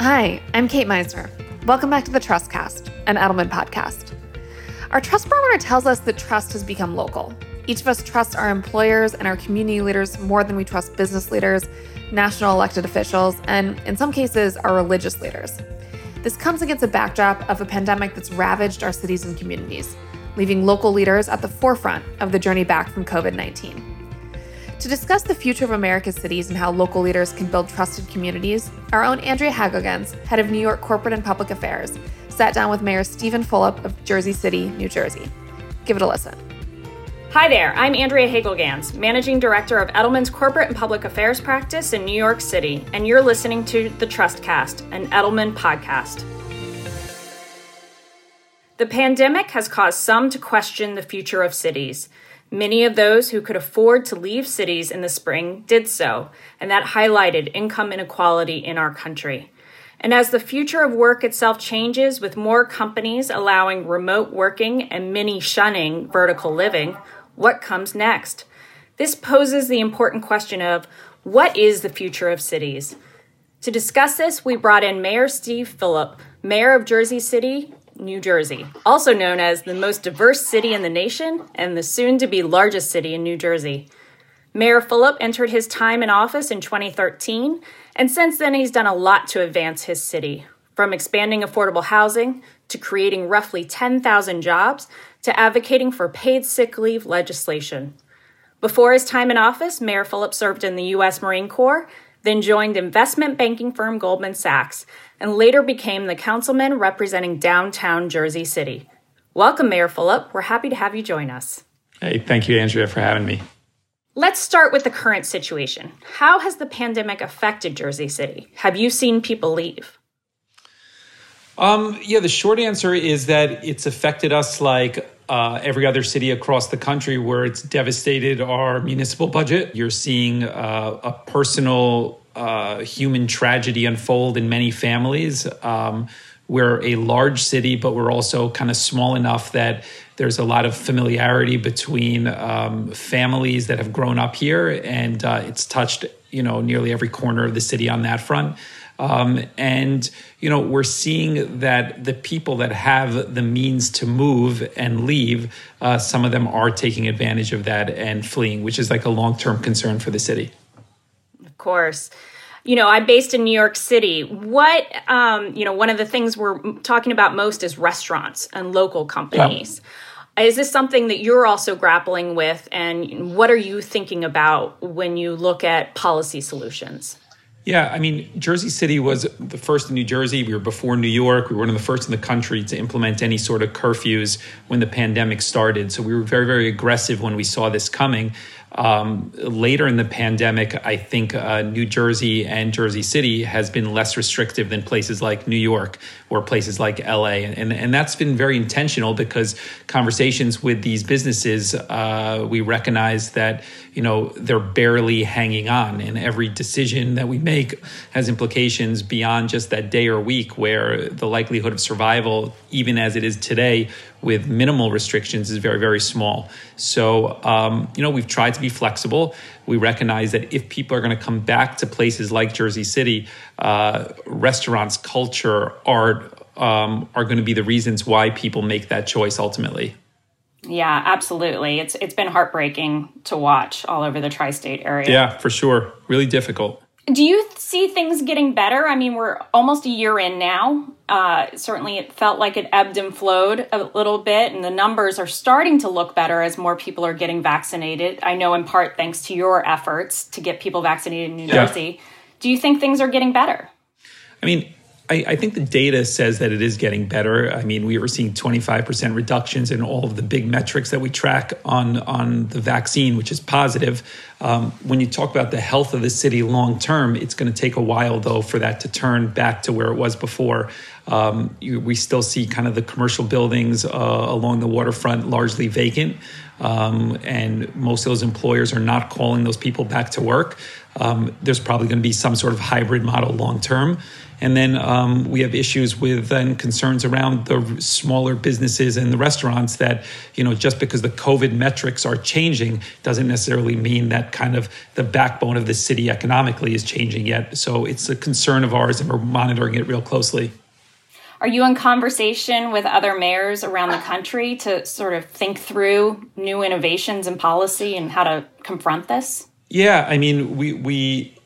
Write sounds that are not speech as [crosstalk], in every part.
Hi, I'm Kate Meisner. Welcome back to the Trustcast, an Edelman podcast. Our trust barometer tells us that trust has become local. Each of us trusts our employers and our community leaders more than we trust business leaders, national elected officials, and in some cases, our religious leaders. This comes against a backdrop of a pandemic that's ravaged our cities and communities, leaving local leaders at the forefront of the journey back from COVID 19. To discuss the future of America's cities and how local leaders can build trusted communities, our own Andrea Hagelgans, head of New York Corporate and Public Affairs, sat down with Mayor Steven Fulop of Jersey City, New Jersey. Give it a listen. Hi there, I'm Andrea Hagelgans, Managing Director of Edelman's Corporate and Public Affairs Practice in New York City, and you're listening to The Trustcast, an Edelman podcast. The pandemic has caused some to question the future of cities. Many of those who could afford to leave cities in the spring did so, and that highlighted income inequality in our country. And as the future of work itself changes, with more companies allowing remote working and many shunning vertical living, what comes next? This poses the important question of what is the future of cities? To discuss this, we brought in Mayor Steve Fulop, Mayor of Jersey City, New Jersey, also known as the most diverse city in the nation and the soon to be largest city in New Jersey. Mayor Fulop entered his time in office in 2013, and since then he's done a lot to advance his city, from expanding affordable housing to creating roughly 10,000 jobs to advocating for paid sick leave legislation. Before his time in office, Mayor Fulop served in the U.S. Marine Corps, then joined investment banking firm Goldman Sachs, and later became the councilman representing downtown Jersey City. Welcome, Mayor Fulop. We're happy to have you join us. Hey, thank you, Andrea, for having me. Let's start with the current situation. How has the pandemic affected Jersey City? Have you seen people leave? Um, yeah, the short answer is that it's affected us like uh, every other city across the country where it's devastated our municipal budget. You're seeing uh, a personal uh, human tragedy unfold in many families. Um, we're a large city, but we're also kind of small enough that there's a lot of familiarity between um, families that have grown up here, and uh, it's touched you know nearly every corner of the city on that front. Um, and you know we're seeing that the people that have the means to move and leave, uh, some of them are taking advantage of that and fleeing, which is like a long-term concern for the city. Of course. You know i'm based in new york city. What um, you know one of the things we're talking about most is restaurants and local companies. Yeah. is this something that you're also grappling with? And what are you thinking about when you look at policy solutions yeah, I mean, Jersey City was the first in New Jersey. We were before New York. We were one of the first in the country to implement any sort of curfews when the pandemic started. So we were very, very aggressive when we saw this coming. Um, later in the pandemic, I think uh, New Jersey and Jersey City has been less restrictive than places like New York or places like LA. And, and that's been very intentional because conversations with these businesses, uh, we recognize that, you know, they're barely hanging on. And every decision that we make has implications beyond just that day or week where the likelihood of survival, even as it is today, with minimal restrictions is very, very small. So, um, you know, we've tried to be flexible. We recognize that if people are going to come back to places like Jersey City, uh, restaurants, culture, art um, are going to be the reasons why people make that choice ultimately. Yeah, absolutely. It's it's been heartbreaking to watch all over the tri-state area. Yeah, for sure. Really difficult. Do you see things getting better? I mean, we're almost a year in now. Uh, certainly, it felt like it ebbed and flowed a little bit, and the numbers are starting to look better as more people are getting vaccinated. I know, in part, thanks to your efforts to get people vaccinated in New yeah. Jersey. Do you think things are getting better? I mean, I, I, think the data says that it is getting better. I mean, we were seeing 25% reductions in all of the big metrics that we track on, on the vaccine, which is positive. Um, when you talk about the health of the city long term, it's going to take a while, though, for that to turn back to where it was before. Um, you, we still see kind of the commercial buildings uh, along the waterfront largely vacant. Um, and most of those employers are not calling those people back to work. Um, there's probably going to be some sort of hybrid model long term. And then um, we have issues with and concerns around the smaller businesses and the restaurants that, you know, just because the COVID metrics are changing doesn't necessarily mean that kind of the backbone of the city economically is changing yet. So it's a concern of ours and we're monitoring it real closely. Are you in conversation with other mayors around the country to sort of think through new innovations in policy and how to confront this? Yeah, I mean, we we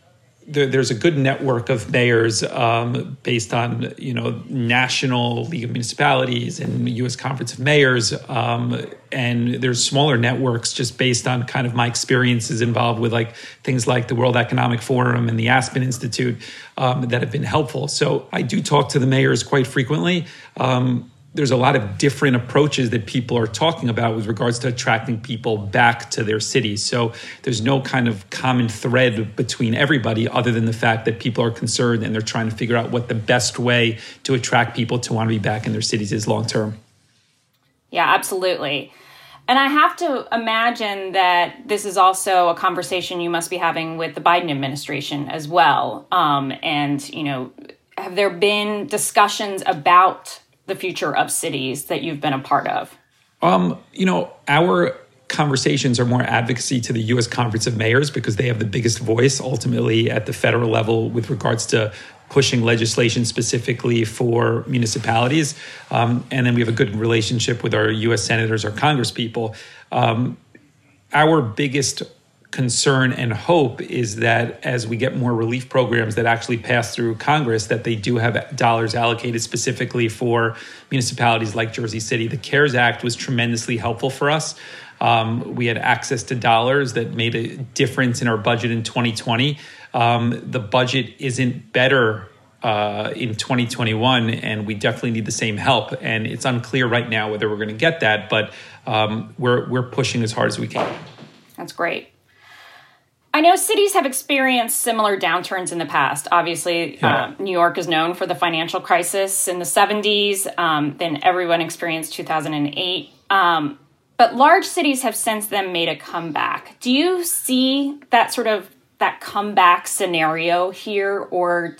there, there's a good network of mayors um, based on you know national league of municipalities and U.S. Conference of Mayors, um, and there's smaller networks just based on kind of my experiences involved with like things like the World Economic Forum and the Aspen Institute um, that have been helpful. So I do talk to the mayors quite frequently. Um, there's a lot of different approaches that people are talking about with regards to attracting people back to their cities. So there's no kind of common thread between everybody other than the fact that people are concerned and they're trying to figure out what the best way to attract people to want to be back in their cities is long term. Yeah, absolutely. And I have to imagine that this is also a conversation you must be having with the Biden administration as well. Um, and, you know, have there been discussions about the future of cities that you've been a part of? Um, you know, our conversations are more advocacy to the U.S. Conference of Mayors because they have the biggest voice ultimately at the federal level with regards to pushing legislation specifically for municipalities. Um, and then we have a good relationship with our U.S. senators, our congresspeople. Um, our biggest concern and hope is that as we get more relief programs that actually pass through Congress, that they do have dollars allocated specifically for municipalities like Jersey City. The CARES Act was tremendously helpful for us. Um, we had access to dollars that made a difference in our budget in 2020. Um, the budget isn't better uh, in 2021, and we definitely need the same help. And it's unclear right now whether we're going to get that, but um, we're we're pushing as hard as we can. That's great. I know cities have experienced similar downturns in the past. Obviously, yeah. uh, New York is known for the financial crisis in the 70s. Um, then everyone experienced 2008. Um, but large cities have since then made a comeback. Do you see that sort of that comeback scenario here, or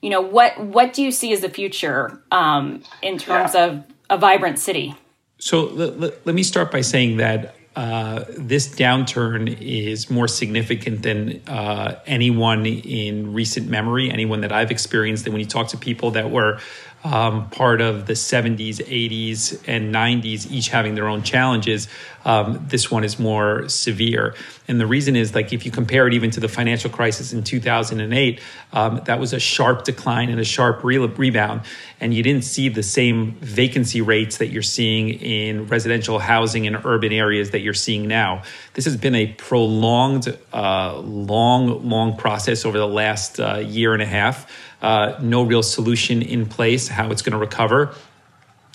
you know what what do you see as the future um, in terms yeah. of a vibrant city? So let, let, let me start by saying that uh, this downturn is more significant than uh, anyone in recent memory, anyone that I've experienced. And when you talk to people that were um, part of the 70s, 80s, and 90s, each having their own challenges. Um, this one is more severe. And the reason is like if you compare it even to the financial crisis in 2008, um, that was a sharp decline and a sharp re- rebound. And you didn't see the same vacancy rates that you're seeing in residential housing in urban areas that you're seeing now. This has been a prolonged, uh, long, long process over the last uh, year and a half uh, no real solution in place how it's going to recover.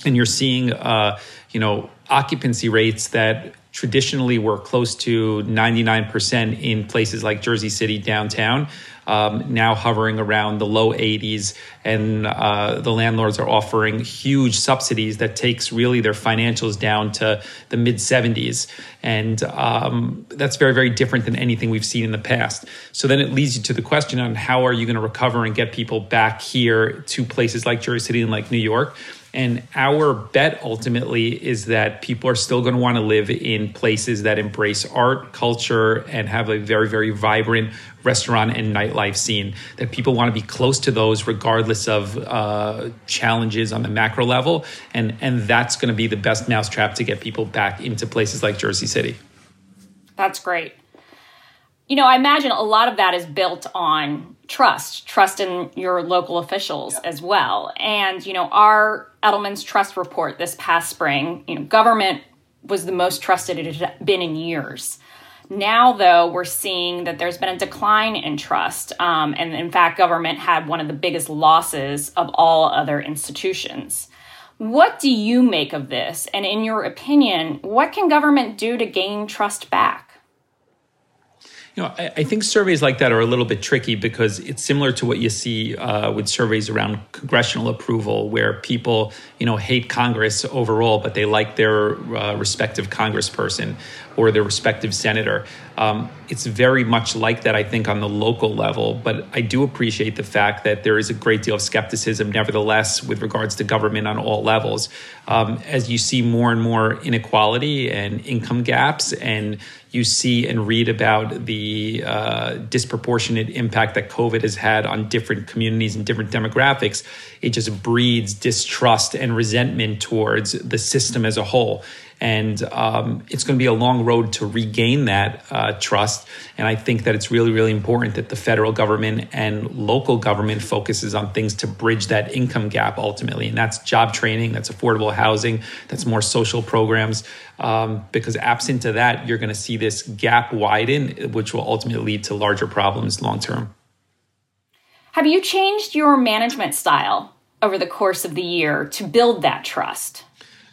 And you're seeing uh, you know occupancy rates that traditionally were close to 99% in places like Jersey City downtown um, now hovering around the low 80s, and uh, the landlords are offering huge subsidies that takes really their financials down to the mid 70s, and um, that's very very different than anything we've seen in the past. So then it leads you to the question on how are you going to recover and get people back here to places like Jersey City and like New York. And our bet ultimately is that people are still going to want to live in places that embrace art, culture, and have a very, very vibrant restaurant and nightlife scene. That people want to be close to those regardless of uh, challenges on the macro level. And, and that's going to be the best mousetrap to get people back into places like Jersey City. That's great you know, I imagine a lot of that is built on trust, trust in your local officials yeah. as well. And, you know, our Edelman's Trust report this past spring, you know, government was the most trusted it had been in years. Now, though, we're seeing that there's been a decline in trust. Um, and in fact, government had one of the biggest losses of all other institutions. What do you make of this? And in your opinion, what can government do to gain trust back? You know, I, I, think surveys like that are a little bit tricky because it's similar to what you see uh, with surveys around congressional approval, where people, you know, hate Congress overall, but they like their uh, respective congressperson or their respective senator. Um, it's very much like that, I think, on the local level. But I do appreciate the fact that there is a great deal of skepticism, nevertheless, with regards to government on all levels. Um, as you see more and more inequality and income gaps, and you see and read about the uh, disproportionate impact that COVID has had on different communities and different demographics, it just breeds distrust and resentment towards the system as a whole. And um, it's going to be a long road to regain that uh, trust. And I think that it's really, really important that the federal government and local government focuses on things to bridge that income gap ultimately. And that's job training, that's affordable housing, that's more social programs. Um, because absent to that, you're going to see this gap widen, which will ultimately lead to larger problems long term. Have you changed your management style over the course of the year to build that trust?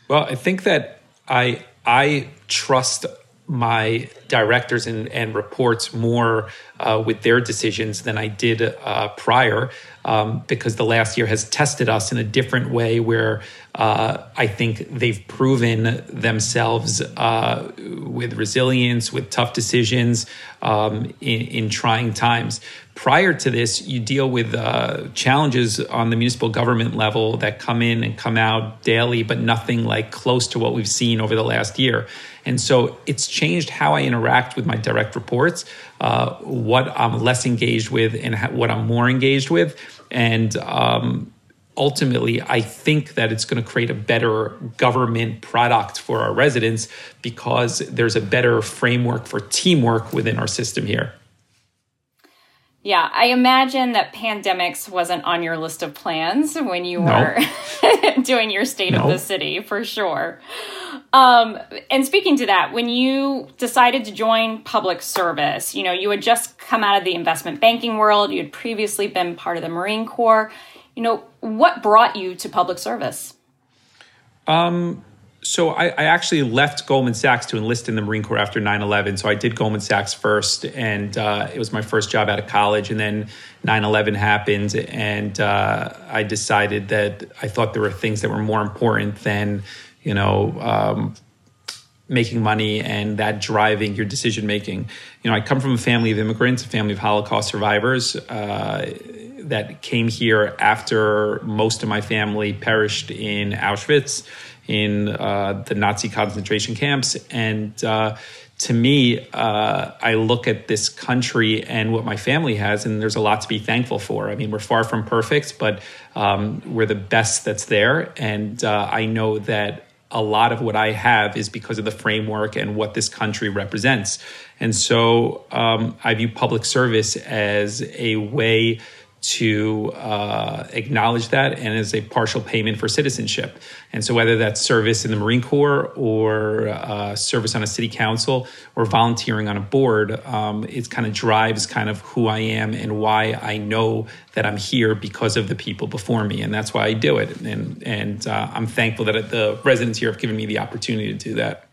Well, I think that I I trust my directors and, and reports more uh, with their decisions than I did uh, prior um, because the last year has tested us in a different way where uh, I think they've proven themselves uh, with resilience, with tough decisions um, in, in, trying times. Prior to this, you deal with uh, challenges on the municipal government level that come in and come out daily, but nothing like close to what we've seen over the last year. And so it's changed how I interact with my direct reports, uh, what I'm less engaged with, and what I'm more engaged with. And um, ultimately, I think that it's going to create a better government product for our residents because there's a better framework for teamwork within our system here. Yeah, I imagine that pandemics wasn't on your list of plans when you were [laughs] doing your state of the city for sure. Um, and speaking to that, when you decided to join public service, you know, you had just come out of the investment banking world, you had previously been part of the Marine Corps. You know, what brought you to public service? Um, so I, I, actually left Goldman Sachs to enlist in the Marine Corps after 9/11. So I did Goldman Sachs first, and uh, it was my first job out of college. And then 9/11 happened, and uh, I decided that I thought there were things that were more important than, you know. Um, making money and that driving your decision making. You know, I come from a family of immigrants, a family of Holocaust survivors uh, that came here after most of my family perished in Auschwitz in uh, the Nazi concentration camps. And uh, to me, uh, I look at this country and what my family has, and there's a lot to be thankful for. I mean, we're far from perfect, but um, we're the best that's there. And uh, I know that a lot of what I have is because of the framework and what this country represents. And so um, I view public service as a way to uh, acknowledge that and as a partial payment for citizenship. And so, whether that's service in the Marine Corps or uh, service on a city council or volunteering on a board, um, it kind of drives kind of who I am and why I know that I'm here because of the people before me, and that's why I do it. And and uh, I'm thankful that the residents here have given me the opportunity to do that.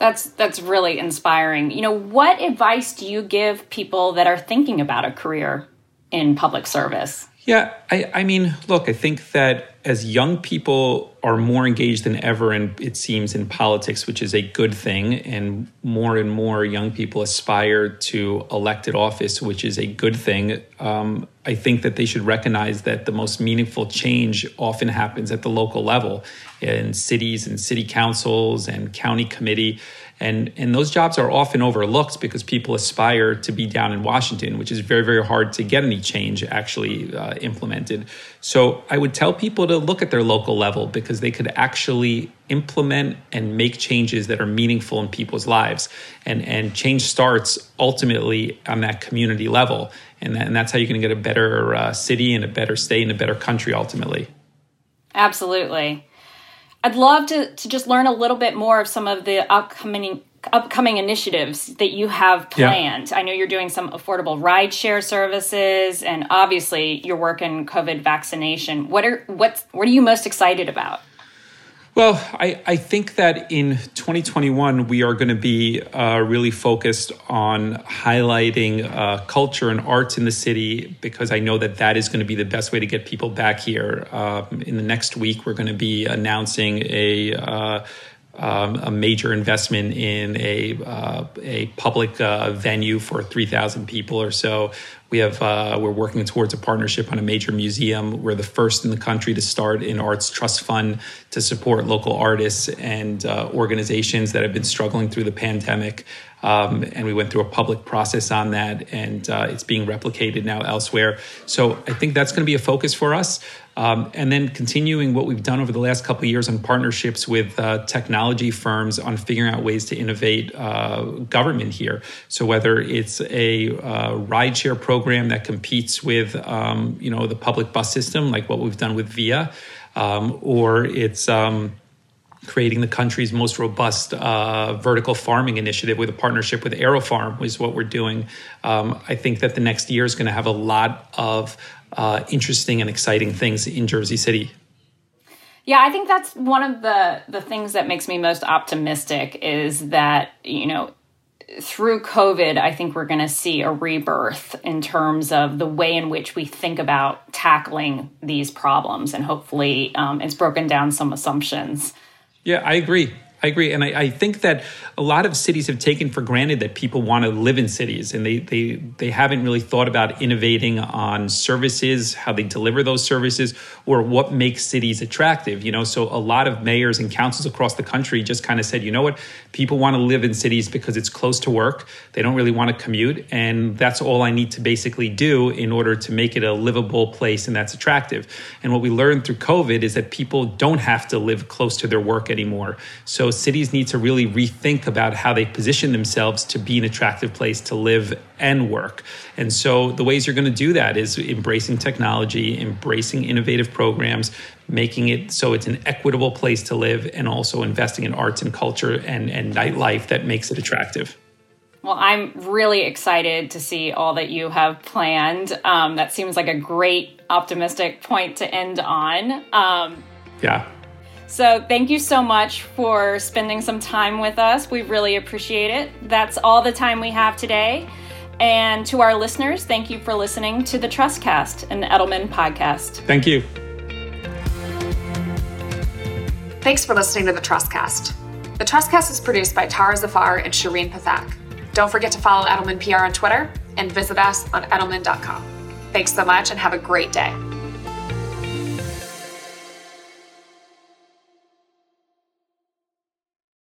That's that's really inspiring. You know, what advice do you give people that are thinking about a career in public service? Yeah, I, I mean, look, I think that as young people are more engaged than ever, and it seems in politics, which is a good thing, and more and more young people aspire to elected office, which is a good thing. Um, I think that they should recognize that the most meaningful change often happens at the local level in cities and city councils and county committee and and those jobs are often overlooked because people aspire to be down in Washington, which is very very hard to get any change actually uh, implemented. So I would tell people to look at their local level because they could actually implement and make changes that are meaningful in people's lives, and and change starts ultimately on that community level, and, that, and that's how going to get a better uh, city and a better state and a better country ultimately. Absolutely. I'd love to, to just learn a little bit more of some of the upcoming upcoming initiatives that you have planned. Yeah. I know you're doing some affordable rideshare services and obviously your work in COVID vaccination. What are what's what are you most excited about? Well, I, I think that in 2021, we are going to be uh, really focused on highlighting uh, culture and arts in the city because I know that that is going to be the best way to get people back here. Um, in the next week, we're going to be announcing a uh, um, a major investment in a uh, a public uh, venue for 3,000 people or so. We have uh, we're working towards a partnership on a major museum. We're the first in the country to start an arts trust fund to support local artists and uh, organizations that have been struggling through the pandemic. Um, and we went through a public process on that, and uh, it's being replicated now elsewhere. So I think that's going to be a focus for us. Um, and then continuing what we've done over the last couple of years on partnerships with uh, technology firms on figuring out ways to innovate uh, government here. So whether it's a uh, rideshare program that competes with um, you know the public bus system, like what we've done with Via, um, or it's um, creating the country's most robust uh, vertical farming initiative with a partnership with AeroFarm is what we're doing. Um, I think that the next year is going to have a lot of uh, interesting and exciting things in Jersey City. Yeah, I think that's one of the the things that makes me most optimistic is that you know through COVID, I think we're going to see a rebirth in terms of the way in which we think about tackling these problems, and hopefully, um, it's broken down some assumptions. Yeah, I agree. I agree, and I, I, think that a lot of cities have taken for granted that people want to live in cities, and they they they haven't really thought about innovating on services, how they deliver those services, or what makes cities attractive. You know, so a lot of mayors and councils across the country just kind of said, you know what, people want to live in cities because it's close to work. They don't really want to commute, and that's all I need to basically do in order to make it a livable place and that's attractive. And what we learned through COVID is that people don't have to live close to their work anymore. So cities need to really rethink about how they position themselves to be an attractive place to live and work. And so the ways you're going to do that is embracing technology, embracing innovative programs, making it so it's an equitable place to live, and also investing in arts and culture and, and nightlife that makes it attractive. Well, I'm really excited to see all that you have planned. Um, that seems like a great optimistic point to end on. Um, yeah. So, thank you so much for spending some time with us. We really appreciate it. That's all the time we have today. And to our listeners, thank you for listening to the Trustcast, an Edelman podcast. Thank you. Thanks for listening to the Trustcast. The Trustcast is produced by Tara Zafar and Shireen Pathak. Don't forget to follow Edelman PR on Twitter and visit us on edelman.com. Thanks so much and have a great day.